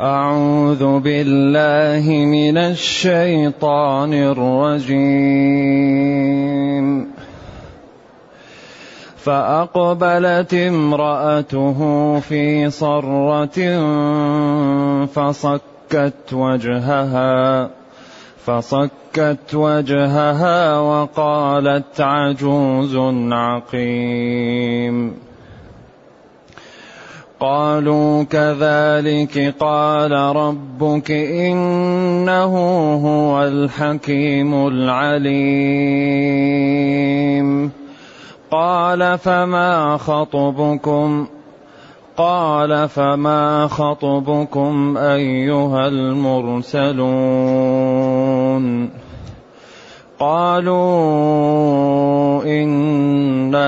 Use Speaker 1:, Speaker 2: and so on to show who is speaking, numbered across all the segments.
Speaker 1: أعوذ بالله من الشيطان الرجيم فأقبلت امرأته في صرة فصكت وجهها فصكت وجهها وقالت عجوز عقيم قالوا كذلك قال ربك انه هو الحكيم العليم قال فما خطبكم قال فما خطبكم ايها المرسلون قالوا إنا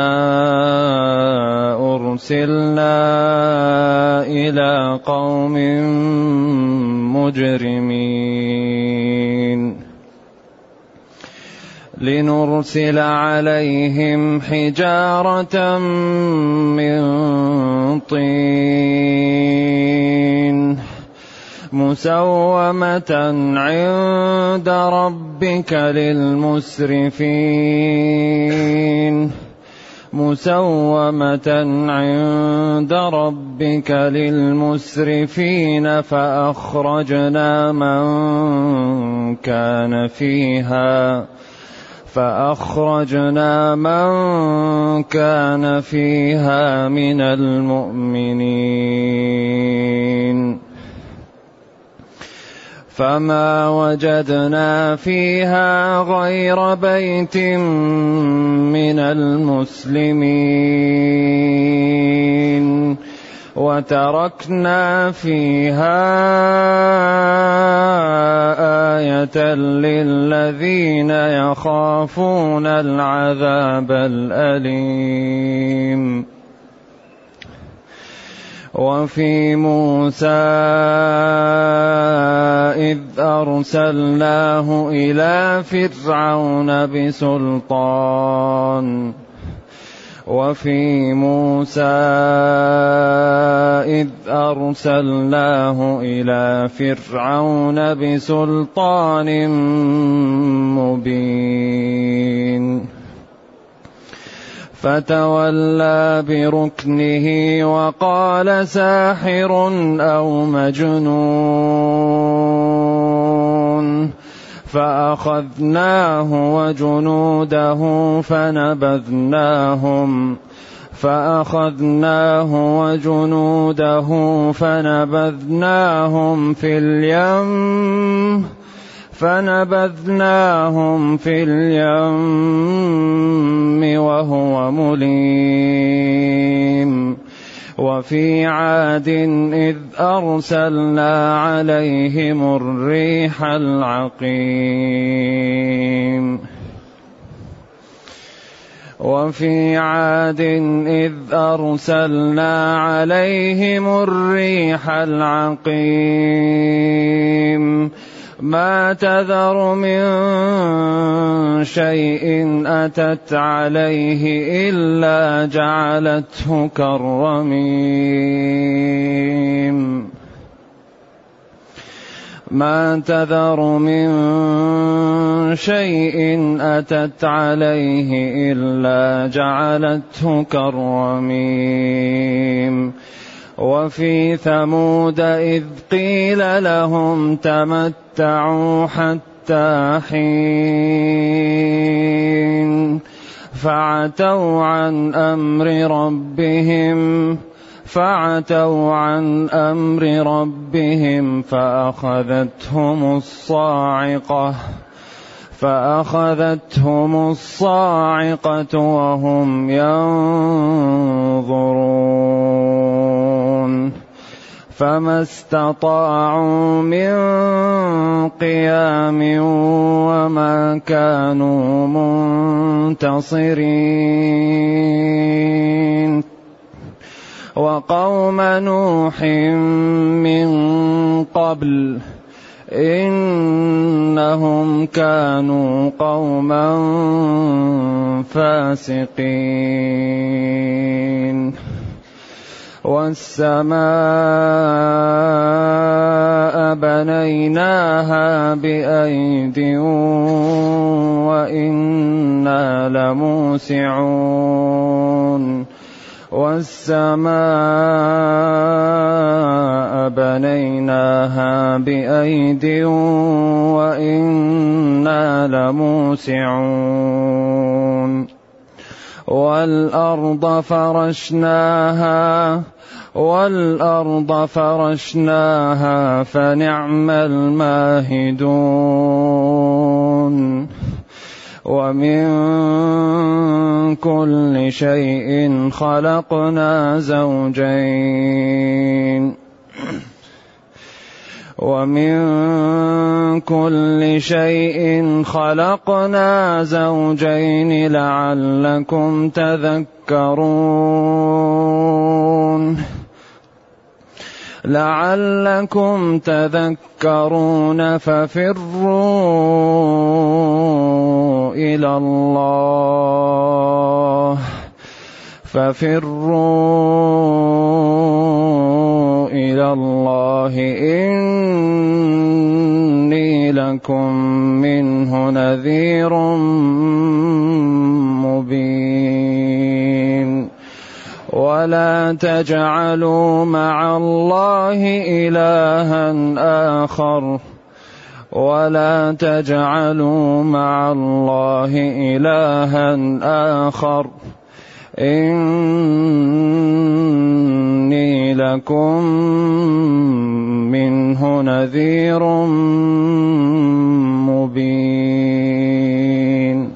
Speaker 1: أرسلنا إلى قوم مجرمين لنرسل عليهم حجارة من طين مسومة عند ربك للمسرفين مسومة عند ربك للمسرفين فأخرجنا من كان فيها فأخرجنا من كان فيها من المؤمنين فما وجدنا فيها غير بيت من المسلمين وتركنا فيها ايه للذين يخافون العذاب الاليم وفي موسى إذ أرسلناه إلى فرعون بسلطان وفي موسى إذ أرسلناه إلى فرعون بسلطان مبين فتولى بركنه وقال ساحر او مجنون فاخذناه وجنوده فنبذناهم فأخذناه وجنوده فنبذناهم في اليم فنبذناهم في اليم وهو مليم وفي عاد اذ ارسلنا عليهم الريح العقيم وفي عاد اذ ارسلنا عليهم الريح العقيم ما تذر من شيء أتت عليه إلا جعلته كالرميم ما تذر من شيء أتت عليه إلا جعلته كالرميم وفي ثمود إذ قيل لهم تمت تمتعوا حتى حين فعتوا عن امر ربهم فعتوا عن امر ربهم فاخذتهم الصاعقه فاخذتهم الصاعقه وهم ينظرون فما استطاعوا من قيام وما كانوا منتصرين وقوم نوح من قبل انهم كانوا قوما فاسقين والسماء بنيناها بأيد وإنا لموسعون والسماء بنيناها بأيد وإنا لموسعون والأرض فرشناها والأرض فرشناها فنعم الماهدون ومن كل شيء خلقنا زوجين ومن كل شيء خلقنا زوجين لعلكم تذكرون لعلكم تذكرون ففروا الى الله ففروا الى الله اني لكم منه نذير مبين ولا تجعلوا مع الله إلها آخر ولا تجعلوا مع الله إلها آخر إني لكم منه نذير مبين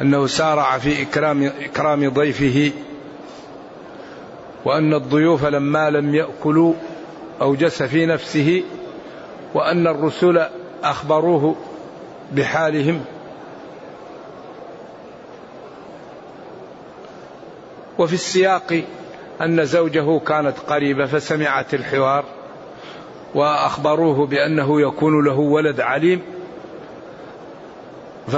Speaker 2: أنه سارع في إكرام, إكرام ضيفه وأن الضيوف لما لم يأكلوا أوجس في نفسه وأن الرسل أخبروه بحالهم وفي السياق أن زوجه كانت قريبة فسمعت الحوار وأخبروه بأنه يكون له ولد عليم ف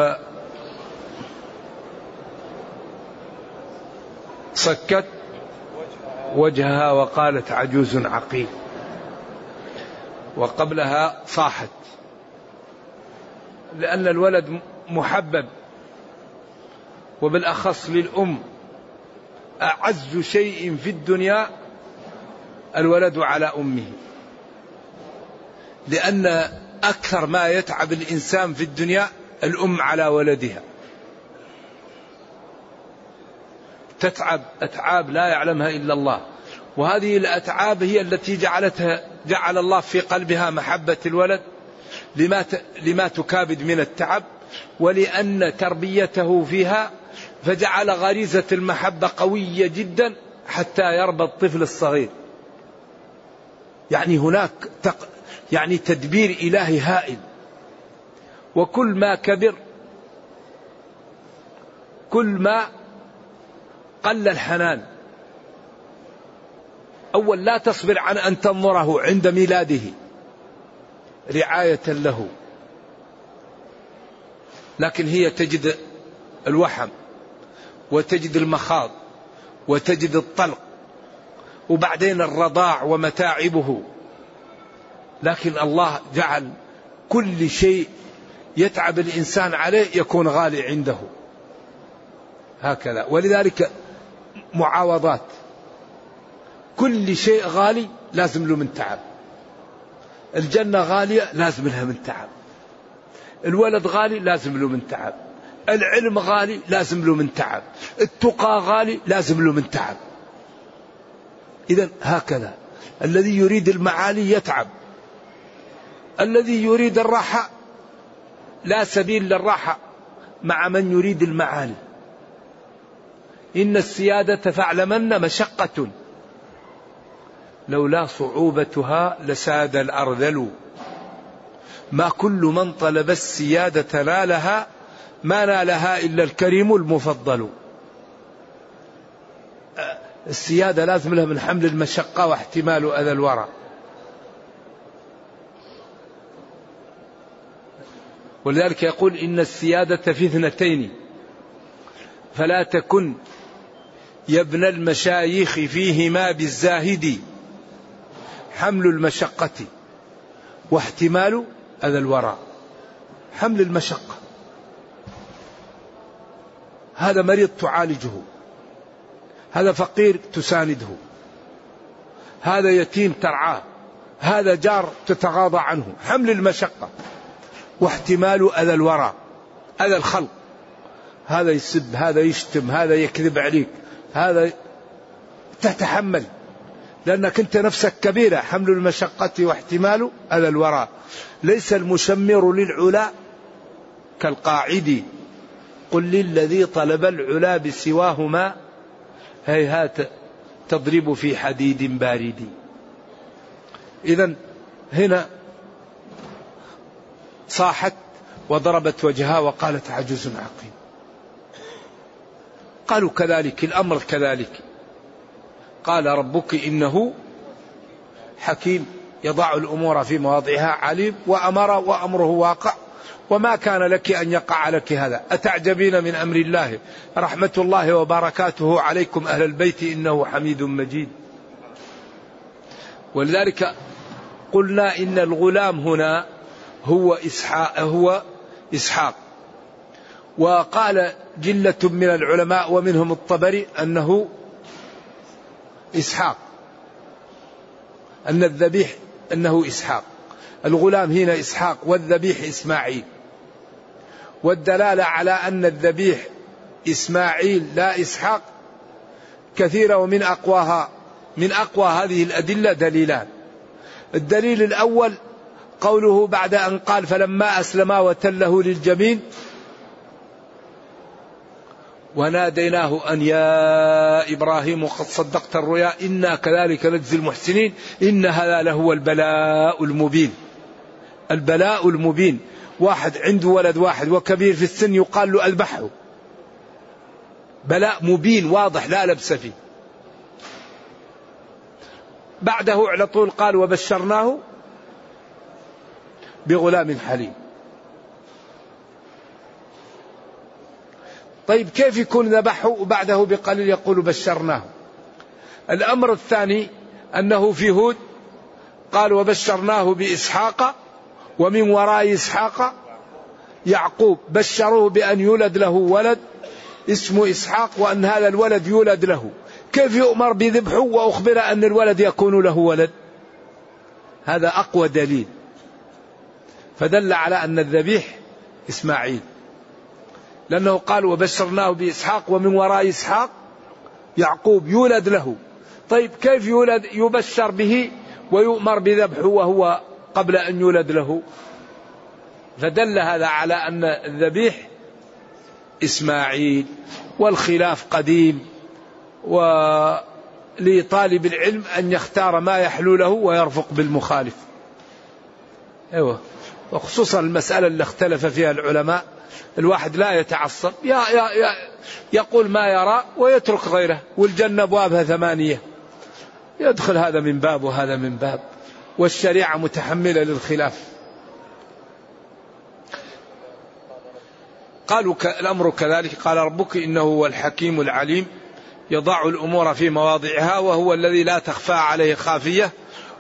Speaker 2: صكت وجهها وقالت عجوز عقيم وقبلها صاحت لأن الولد محبب وبالأخص للأم أعز شيء في الدنيا الولد على أمه لأن أكثر ما يتعب الإنسان في الدنيا الأم على ولدها تتعب أتعاب لا يعلمها إلا الله وهذه الأتعاب هي التي جعلتها جعل الله في قلبها محبة الولد لما لما تكابد من التعب ولأن تربيته فيها فجعل غريزة المحبة قوية جدا حتى يربى الطفل الصغير. يعني هناك تق يعني تدبير إلهي هائل. وكل ما كبر كل ما قل الحنان أول لا تصبر عن أن تنظره عند ميلاده رعاية له لكن هي تجد الوحم وتجد المخاض وتجد الطلق وبعدين الرضاع ومتاعبه لكن الله جعل كل شيء يتعب الانسان عليه يكون غالي عنده هكذا ولذلك معاوضات كل شيء غالي لازم له من تعب الجنة غالية لازم لها من تعب الولد غالي لازم له من تعب العلم غالي لازم له من تعب التقى غالي لازم له من تعب إذا هكذا الذي يريد المعالي يتعب الذي يريد الراحة لا سبيل للراحة مع من يريد المعالي إن السيادة فاعلمن مشقة لولا صعوبتها لساد الأرذل ما كل من طلب السيادة نالها ما نالها إلا الكريم المفضل السيادة لازم لها من حمل المشقة واحتمال أذى الورى ولذلك يقول إن السيادة في اثنتين فلا تكن يا ابن المشايخ فيهما بالزاهد حمل المشقة واحتمال أذى الورى حمل المشقة هذا مريض تعالجه هذا فقير تسانده هذا يتيم ترعاه هذا جار تتغاضى عنه حمل المشقة واحتمال أذى الورى أذى الخلق هذا يسب هذا يشتم هذا يكذب عليك هذا تتحمل لأنك أنت نفسك كبيرة حمل المشقة واحتمال هذا الورى ليس المشمر للعلا كالقاعد قل للذي طلب العلا بسواهما هيهات تضرب في حديد بارد إذا هنا صاحت وضربت وجهها وقالت عجوز عقيم قالوا كذلك الأمر كذلك قال ربك إنه حكيم يضع الأمور في مواضعها عليم وأمر وأمره واقع وما كان لك أن يقع لك هذا أتعجبين من أمر الله رحمة الله وبركاته عليكم أهل البيت إنه حميد مجيد ولذلك قلنا إن الغلام هنا هو إسحاق هو إسحاق وقال جلة من العلماء ومنهم الطبري أنه إسحاق أن الذبيح أنه إسحاق الغلام هنا إسحاق والذبيح إسماعيل والدلالة على أن الذبيح إسماعيل لا إسحاق كثيرة ومن أقواها من أقوى هذه الأدلة دليلان الدليل الأول قوله بعد أن قال فلما أسلما وتله للجبين وناديناه أن يا إبراهيم قد صدقت الرؤيا إنا كذلك نجزي المحسنين إن هذا لهو البلاء المبين البلاء المبين واحد عنده ولد واحد وكبير في السن يقال له أذبحه بلاء مبين واضح لا لبس فيه بعده على طول قال وبشرناه بغلام حليم طيب كيف يكون ذبحه وبعده بقليل يقول بشرناه الأمر الثاني أنه في هود قال وبشرناه بإسحاق ومن وراء إسحاق يعقوب بشروه بأن يولد له ولد اسمه إسحاق وأن هذا الولد يولد له كيف يؤمر بذبحه وأخبر أن الولد يكون له ولد هذا أقوى دليل فدل على أن الذبيح إسماعيل لأنه قال وبشرناه بإسحاق ومن وراء إسحاق يعقوب يولد له طيب كيف يولد يبشر به ويؤمر بذبحه وهو قبل أن يولد له فدل هذا على أن الذبيح إسماعيل والخلاف قديم ولطالب العلم أن يختار ما يحلو له ويرفق بالمخالف أيوة وخصوصا المسألة اللي اختلف فيها العلماء الواحد لا يتعصب يا يا يا يقول ما يرى ويترك غيره والجنة أبوابها ثمانية يدخل هذا من باب وهذا من باب والشريعة متحملة للخلاف قالوا الأمر كذلك قال ربك إنه هو الحكيم العليم يضع الأمور في مواضعها وهو الذي لا تخفى عليه خافية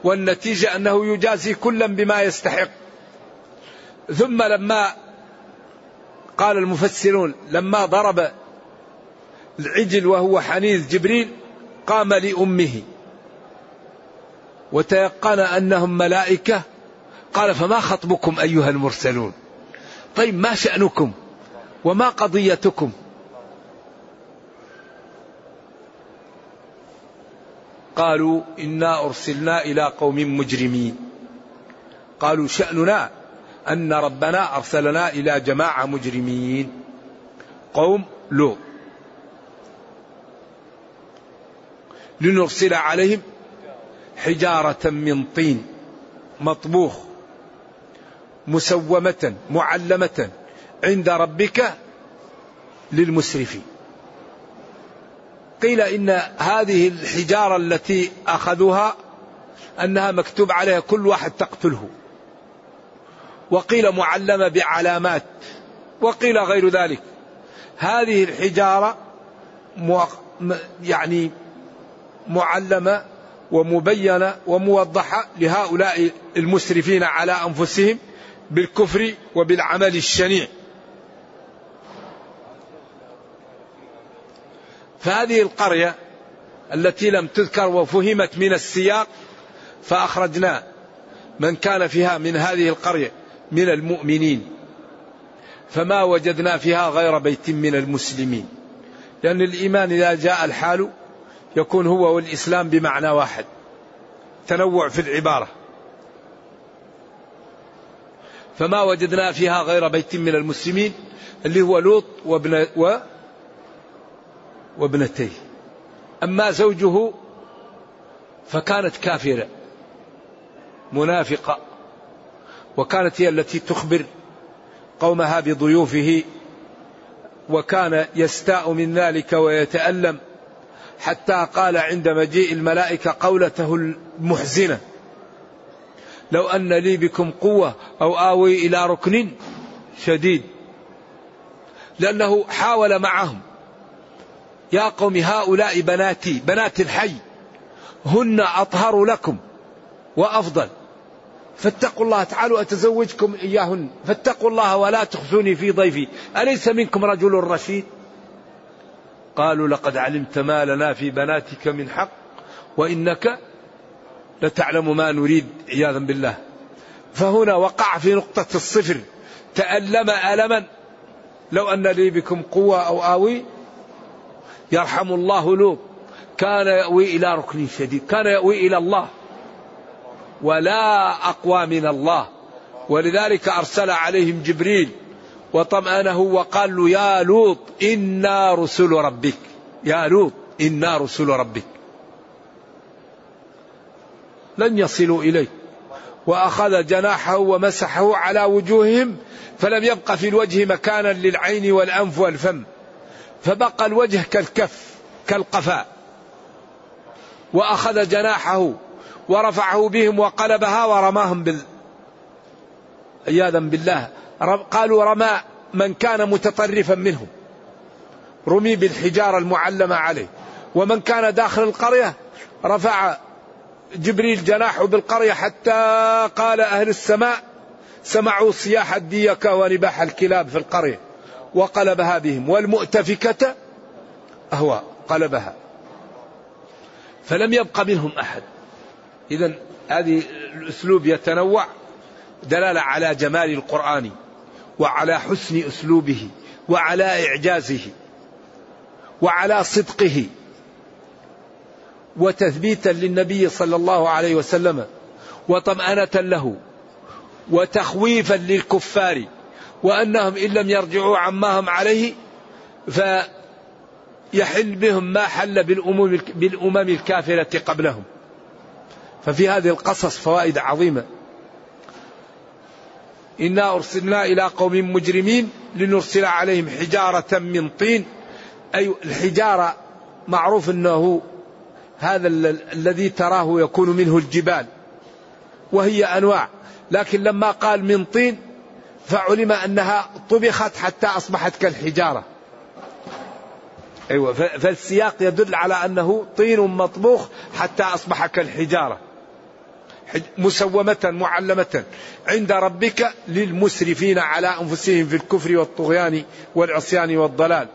Speaker 2: والنتيجة أنه يجازي كلا بما يستحق ثم لما قال المفسرون لما ضرب العجل وهو حنيذ جبريل قام لأمه وتيقن أنهم ملائكة قال فما خطبكم أيها المرسلون طيب ما شأنكم وما قضيتكم قالوا إنا أرسلنا إلى قوم مجرمين قالوا شأننا أن ربنا أرسلنا إلى جماعة مجرمين قوم لوط لنرسل عليهم حجارة من طين مطبوخ مسومة معلمة عند ربك للمسرفين قيل إن هذه الحجارة التي أخذوها أنها مكتوب عليها كل واحد تقتله وقيل معلمة بعلامات وقيل غير ذلك هذه الحجارة يعني معلمة ومبينة وموضحة لهؤلاء المسرفين على أنفسهم بالكفر وبالعمل الشنيع فهذه القرية التي لم تذكر وفهمت من السياق فأخرجنا من كان فيها من هذه القرية من المؤمنين فما وجدنا فيها غير بيت من المسلمين لأن الإيمان إذا جاء الحال يكون هو والإسلام بمعنى واحد تنوع في العبارة فما وجدنا فيها غير بيت من المسلمين اللي هو لوط وابن و وابنتيه أما زوجه فكانت كافرة منافقة وكانت هي التي تخبر قومها بضيوفه وكان يستاء من ذلك ويتألم حتى قال عند مجيء الملائكة قولته المحزنة لو أن لي بكم قوة أو آوي إلى ركن شديد لأنه حاول معهم يا قوم هؤلاء بناتي بنات الحي هن أطهر لكم وأفضل فاتقوا الله تعالوا أتزوجكم إياهن فاتقوا الله ولا تخزوني في ضيفي أليس منكم رجل رشيد قالوا لقد علمت ما لنا في بناتك من حق وإنك لتعلم ما نريد عياذا بالله فهنا وقع في نقطة الصفر تألم ألما لو أن لي بكم قوة أو آوي يرحم الله لوط كان يأوي إلى ركن شديد كان يأوي إلى الله ولا أقوى من الله ولذلك أرسل عليهم جبريل وطمأنه وقال له يا لوط إنا رسل ربك يا لوط إنا رسل ربك لن يصلوا إليك وأخذ جناحه ومسحه على وجوههم فلم يبق في الوجه مكانا للعين والأنف والفم فبقى الوجه كالكف كالقفاء وأخذ جناحه ورفعه بهم وقلبها ورماهم بال عياذا بالله قالوا رمى من كان متطرفا منهم رمي بالحجارة المعلمة عليه ومن كان داخل القرية رفع جبريل جناحه بالقرية حتى قال أهل السماء سمعوا صياح الديكة ونباح الكلاب في القرية وقلبها بهم والمؤتفكة أهوى قلبها فلم يبق منهم أحد إذا هذه الأسلوب يتنوع دلالة على جمال القرآن وعلى حسن أسلوبه وعلى إعجازه وعلى صدقه وتثبيتا للنبي صلى الله عليه وسلم وطمأنة له وتخويفا للكفار وأنهم إن لم يرجعوا عما هم عليه فيحل بهم ما حل بالأمم الكافرة قبلهم ففي هذه القصص فوائد عظيمة إنا أرسلنا إلى قوم مجرمين لنرسل عليهم حجارة من طين أي الحجارة معروف أنه هذا الذي تراه يكون منه الجبال وهي أنواع لكن لما قال من طين فعلم أنها طبخت حتى أصبحت كالحجارة أيوة فالسياق يدل على أنه طين مطبوخ حتى أصبح كالحجارة مسومة معلمة عند ربك للمسرفين على أنفسهم في الكفر والطغيان والعصيان والضلال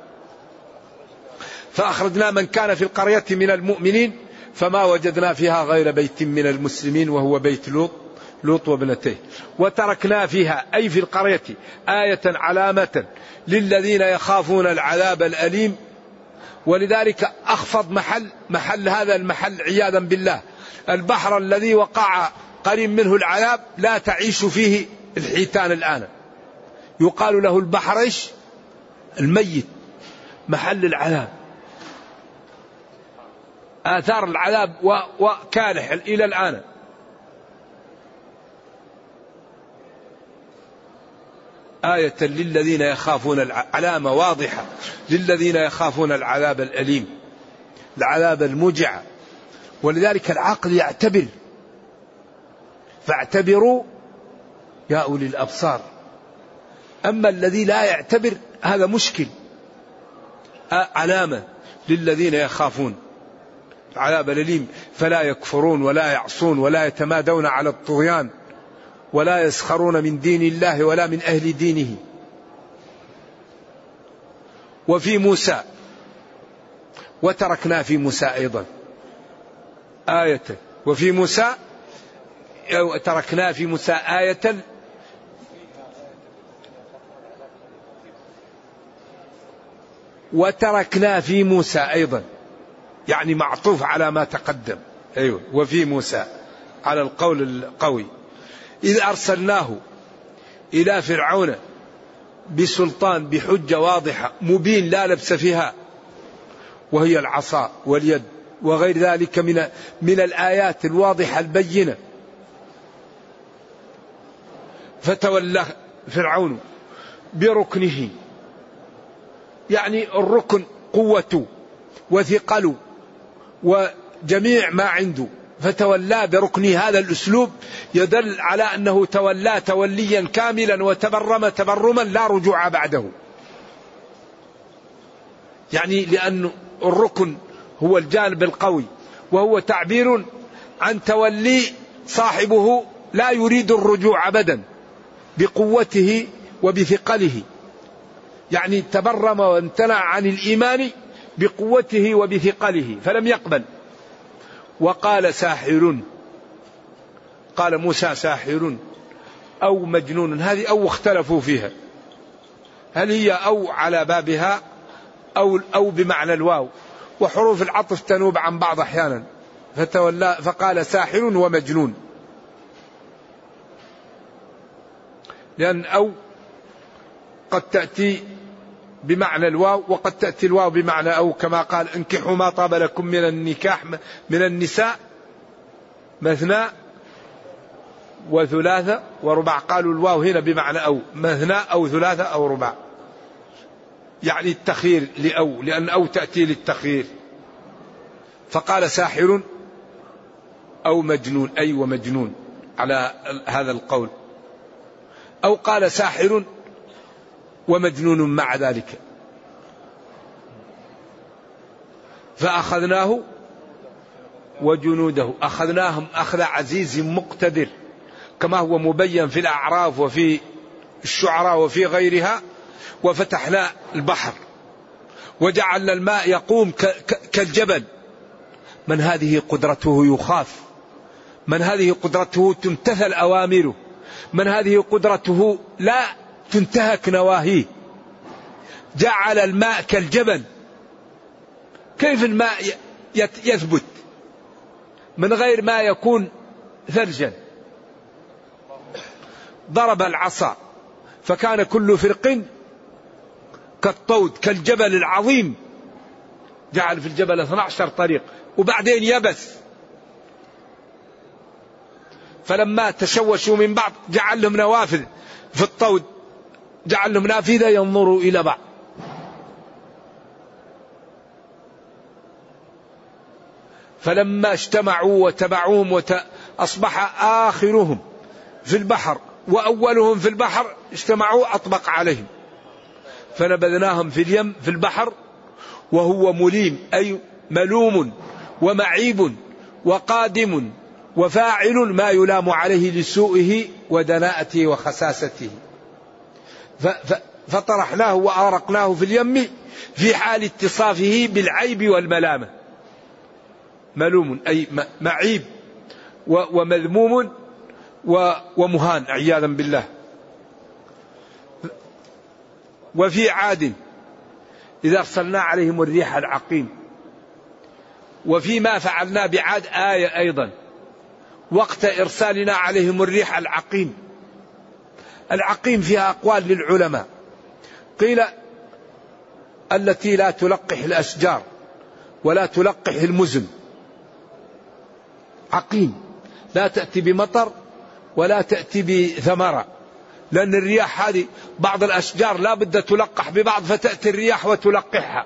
Speaker 2: فأخرجنا من كان في القرية من المؤمنين فما وجدنا فيها غير بيت من المسلمين وهو بيت لوط لوط وابنتيه وتركنا فيها أي في القرية آية علامة للذين يخافون العذاب الأليم ولذلك أخفض محل محل هذا المحل عياذا بالله البحر الذي وقع قريب منه العذاب لا تعيش فيه الحيتان الآن يقال له البحر إيش الميت محل العذاب آثار العذاب وكالح إلى الآن آية للذين يخافون علامة واضحة للذين يخافون العذاب الأليم العذاب المجع ولذلك العقل يعتبر فاعتبروا يا أولي الأبصار أما الذي لا يعتبر هذا مشكل علامة للذين يخافون عذاب الأليم فلا يكفرون ولا يعصون ولا يتمادون على الطغيان ولا يسخرون من دين الله ولا من أهل دينه وفي موسى وتركنا في موسى أيضا آية وفي موسى تركنا في موسى آية وتركنا في موسى أيضا يعني معطوف على ما تقدم أيوة وفي موسى على القول القوي إذ أرسلناه إلى فرعون بسلطان بحجة واضحة مبين لا لبس فيها وهي العصا واليد وغير ذلك من من الآيات الواضحة البينة فتولى فرعون بركنه يعني الركن قوته وثقله وجميع ما عنده فتولى بركنه هذا الاسلوب يدل على انه تولى توليا كاملا وتبرم تبرما لا رجوع بعده. يعني لان الركن هو الجانب القوي وهو تعبير عن تولي صاحبه لا يريد الرجوع ابدا بقوته وبثقله يعني تبرم وامتنع عن الايمان بقوته وبثقله فلم يقبل وقال ساحر قال موسى ساحر او مجنون هذه او اختلفوا فيها هل هي او على بابها او او بمعنى الواو وحروف العطف تنوب عن بعض أحيانا فتولى فقال ساحر ومجنون لأن أو قد تأتي بمعنى الواو وقد تأتي الواو بمعنى أو كما قال انكحوا ما طاب لكم من النكاح من النساء مثنى وثلاثة ورباع قالوا الواو هنا بمعنى أو مثنى أو ثلاثة أو رباع يعني التخير لأو لأن أو تأتي للتخير فقال ساحر أو مجنون أي أيوة ومجنون على هذا القول أو قال ساحر ومجنون مع ذلك فأخذناه وجنوده أخذناهم أخذ عزيز مقتدر كما هو مبين في الأعراف وفي الشعراء وفي غيرها وفتحنا البحر وجعلنا الماء يقوم كالجبل من هذه قدرته يخاف من هذه قدرته تمتثل اوامره من هذه قدرته لا تنتهك نواهيه جعل الماء كالجبل كيف الماء يثبت من غير ما يكون ثلجا ضرب العصا فكان كل فرق كالطود كالجبل العظيم جعل في الجبل 12 طريق وبعدين يبس فلما تشوشوا من بعض جعل لهم نوافذ في الطود جعل لهم نافذة ينظروا إلى بعض فلما اجتمعوا وتبعوهم وت... أصبح آخرهم في البحر وأولهم في البحر اجتمعوا أطبق عليهم فنبذناهم في اليم في البحر وهو مليم أي ملوم ومعيب وقادم وفاعل ما يلام عليه لسوءه ودناءته وخساسته فطرحناه وارقناه في اليم في حال اتصافه بالعيب والملامة ملوم أي معيب ومذموم ومهان عياذا بالله وفي عاد إذا أرسلنا عليهم الريح العقيم وفيما فعلنا بعاد آية أيضا وقت إرسالنا عليهم الريح العقيم العقيم فيها أقوال للعلماء قيل التي لا تلقح الأشجار ولا تلقح المزن عقيم لا تأتي بمطر ولا تأتي بثمرة لأن الرياح هذه بعض الأشجار لا بد تلقح ببعض فتأتي الرياح وتلقحها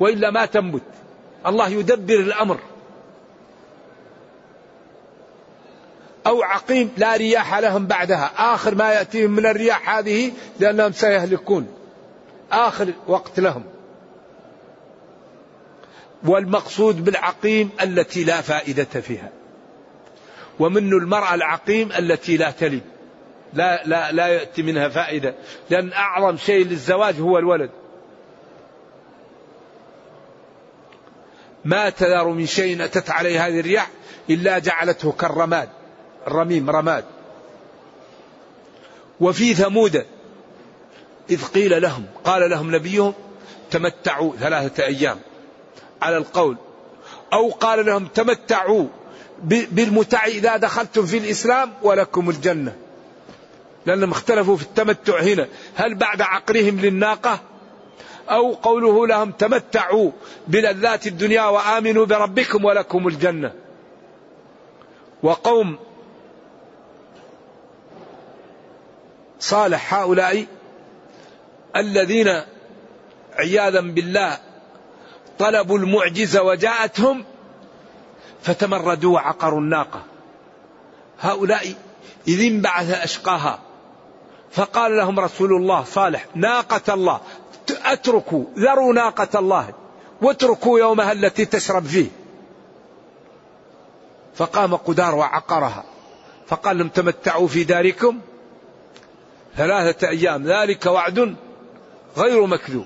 Speaker 2: وإلا ما تنبت الله يدبر الأمر أو عقيم لا رياح لهم بعدها آخر ما يأتيهم من الرياح هذه لأنهم سيهلكون آخر وقت لهم والمقصود بالعقيم التي لا فائدة فيها ومن المرأة العقيم التي لا تلد لا لا لا يأتي منها فائدة لأن أعظم شيء للزواج هو الولد ما تذر من شيء أتت عليه هذه الرياح إلا جعلته كالرماد الرميم رماد وفي ثمود إذ قيل لهم قال لهم نبيهم تمتعوا ثلاثة أيام على القول أو قال لهم تمتعوا بالمتع إذا دخلتم في الإسلام ولكم الجنة لأنهم اختلفوا في التمتع هنا هل بعد عقرهم للناقة أو قوله لهم تمتعوا بلذات الدنيا وآمنوا بربكم ولكم الجنة وقوم صالح هؤلاء الذين عياذا بالله طلبوا المعجزة وجاءتهم فتمردوا وعقروا الناقة هؤلاء إذ انبعث أشقاها فقال لهم رسول الله صالح ناقة الله اتركوا ذروا ناقة الله واتركوا يومها التي تشرب فيه فقام قدار وعقرها فقال لم تمتعوا في داركم ثلاثة أيام ذلك وعد غير مكذوب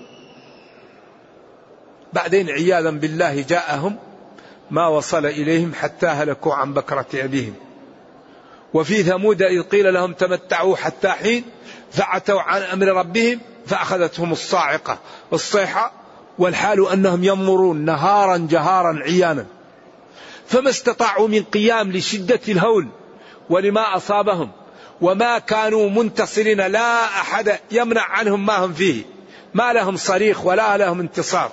Speaker 2: بعدين عياذا بالله جاءهم ما وصل إليهم حتى هلكوا عن بكرة أبيهم وفي ثمود إذ قيل لهم تمتعوا حتى حين فعتوا عن أمر ربهم فأخذتهم الصاعقة الصيحة والحال أنهم يمرون نهارا جهارا عيانا فما استطاعوا من قيام لشدة الهول ولما أصابهم وما كانوا منتصرين لا أحد يمنع عنهم ما هم فيه ما لهم صريخ ولا لهم انتصار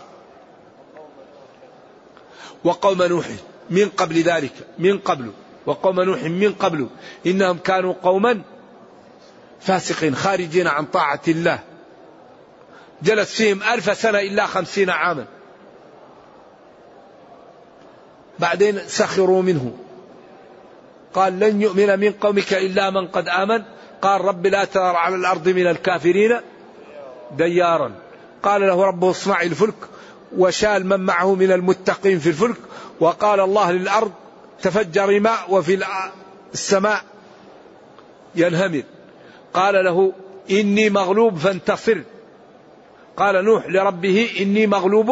Speaker 2: وقوم نوح من قبل ذلك من قبل وقوم نوح من قبل إنهم كانوا قوما فاسقين خارجين عن طاعة الله جلس فيهم ألف سنة إلا خمسين عاما بعدين سخروا منه قال لن يؤمن من قومك إلا من قد آمن قال رب لا تذر على الأرض من الكافرين ديارا قال له ربه اصنع الفلك وشال من معه من المتقين في الفلك وقال الله للأرض تفجر ماء وفي السماء ينهمر قال له إني مغلوب فانتصر قال نوح لربه إني مغلوب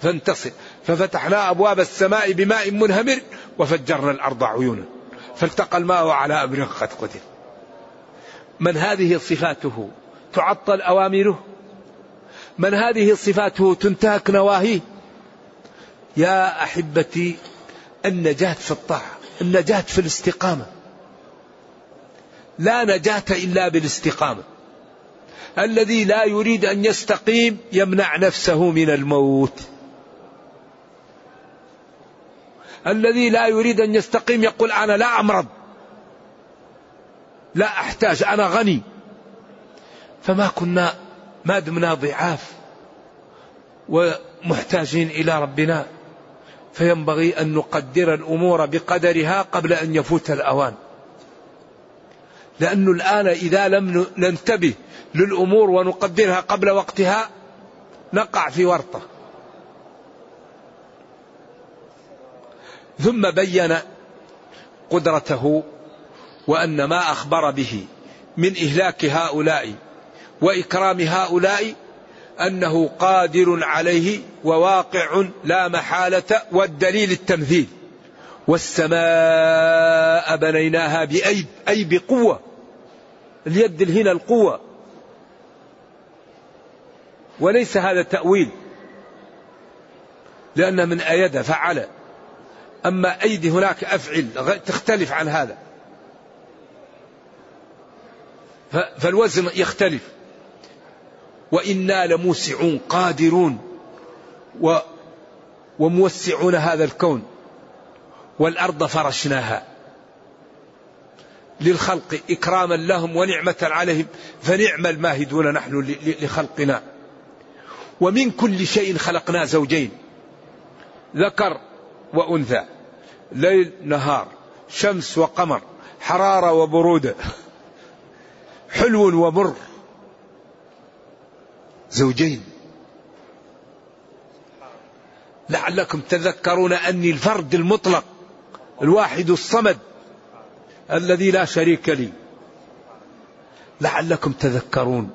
Speaker 2: فانتصر ففتحنا أبواب السماء بماء منهمر وفجرنا الأرض عيونا فالتقى الماء على أمر قد قدر من هذه صفاته تعطل أوامره من هذه صفاته تنتهك نواهيه يا أحبتي النجاة في الطاعة النجاة في الاستقامة لا نجاة إلا بالاستقامة الذي لا يريد أن يستقيم يمنع نفسه من الموت الذي لا يريد أن يستقيم يقول أنا لا أمرض لا أحتاج أنا غني فما كنا ما دمنا ضعاف ومحتاجين إلى ربنا فينبغي أن نقدر الأمور بقدرها قبل أن يفوت الأوان لأنه الآن إذا لم ننتبه للأمور ونقدرها قبل وقتها نقع في ورطة ثم بين قدرته وأن ما أخبر به من إهلاك هؤلاء وإكرام هؤلاء أنه قادر عليه وواقع لا محالة والدليل التمثيل والسماء بنيناها بأيد أي بقوة اليد هنا القوة وليس هذا تأويل لان من أيد فعل أما أيدي هناك أفعل تختلف عن هذا فالوزن يختلف وإنا لموسعون قادرون و وموسعون هذا الكون والأرض فرشناها للخلق إكراما لهم ونعمة عليهم فنعم الماهدون نحن لخلقنا ومن كل شيء خلقنا زوجين ذكر وأنثى ليل نهار شمس وقمر حرارة وبرودة حلو ومر زوجين لعلكم تذكرون أني الفرد المطلق الواحد الصمد الذي لا شريك لي لعلكم تذكرون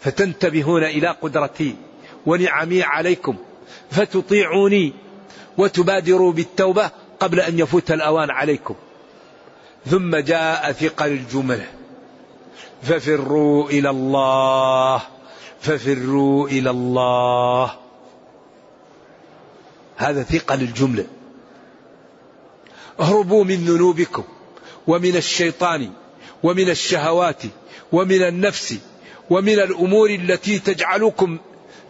Speaker 2: فتنتبهون إلى قدرتي ونعمي عليكم فتطيعوني وتبادروا بالتوبة قبل أن يفوت الأوان عليكم ثم جاء ثقل الجمله ففروا الى الله ففروا الى الله هذا ثقل الجمله اهربوا من ذنوبكم ومن الشيطان ومن الشهوات ومن النفس ومن الامور التي تجعلكم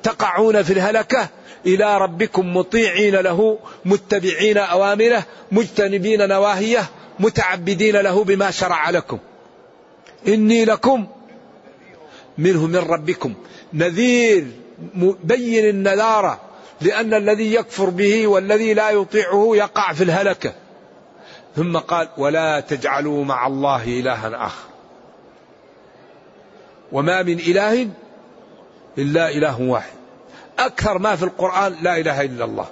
Speaker 2: تقعون في الهلكه الى ربكم مطيعين له متبعين اوامره مجتنبين نواهيه متعبدين له بما شرع لكم اني لكم منه من ربكم نذير بين النذارة لأن الذي يكفر به والذي لا يطيعه يقع في الهلكة ثم قال ولا تجعلوا مع الله إلها آخر وما من إله إلا إله واحد أكثر ما في القرآن لا إله إلا الله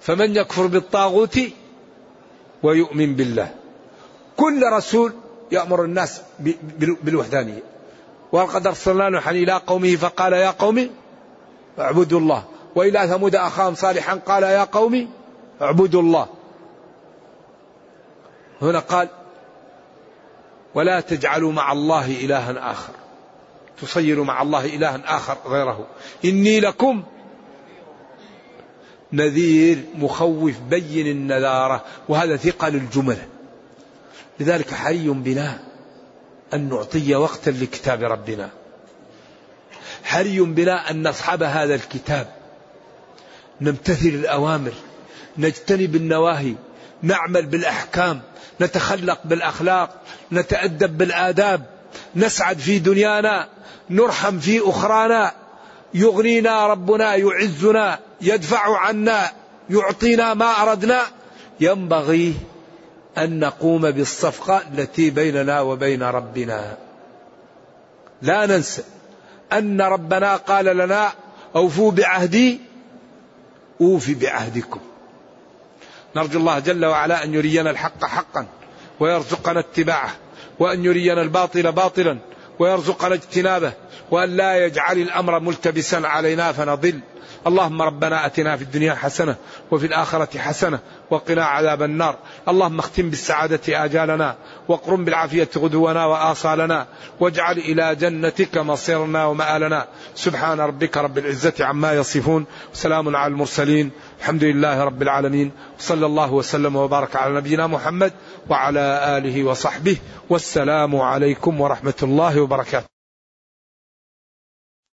Speaker 2: فمن يكفر بالطاغوت ويؤمن بالله كل رسول يأمر الناس بالوحدانية ولقد أرسلنا نوحا إلى قومه فقال يا قوم اعبدوا الله وإلى ثمود أخاهم صالحا قال يا قوم اعبدوا الله هنا قال ولا تجعلوا مع الله إلها آخر تصيروا مع الله إلها آخر غيره إني لكم نذير مخوف بين النذارة وهذا ثقل الجملة لذلك حري بنا أن نعطي وقتا لكتاب ربنا حري بنا أن نصحب هذا الكتاب نمتثل الأوامر نجتنب النواهي نعمل بالأحكام نتخلق بالأخلاق نتأدب بالآداب نسعد في دنيانا نرحم في أخرانا يغنينا ربنا يعزنا يدفع عنا يعطينا ما أردنا ينبغي أن نقوم بالصفقة التي بيننا وبين ربنا لا ننسى أن ربنا قال لنا أوفوا بعهدي أوفي بعهدكم نرجو الله جل وعلا أن يرينا الحق حقا ويرزقنا اتباعه وأن يرينا الباطل باطلا ويرزقنا اجتنابه وأن لا يجعل الأمر ملتبسا علينا فنضل اللهم ربنا أتنا في الدنيا حسنة وفي الآخرة حسنة وقنا عذاب النار اللهم اختم بالسعادة آجالنا وقرم بالعافية غدونا وآصالنا واجعل إلى جنتك مصيرنا ومآلنا سبحان ربك رب العزة عما يصفون سلام على المرسلين الحمد لله رب العالمين صلى الله وسلم وبارك على نبينا محمد وعلى آله وصحبه والسلام عليكم ورحمة الله وبركاته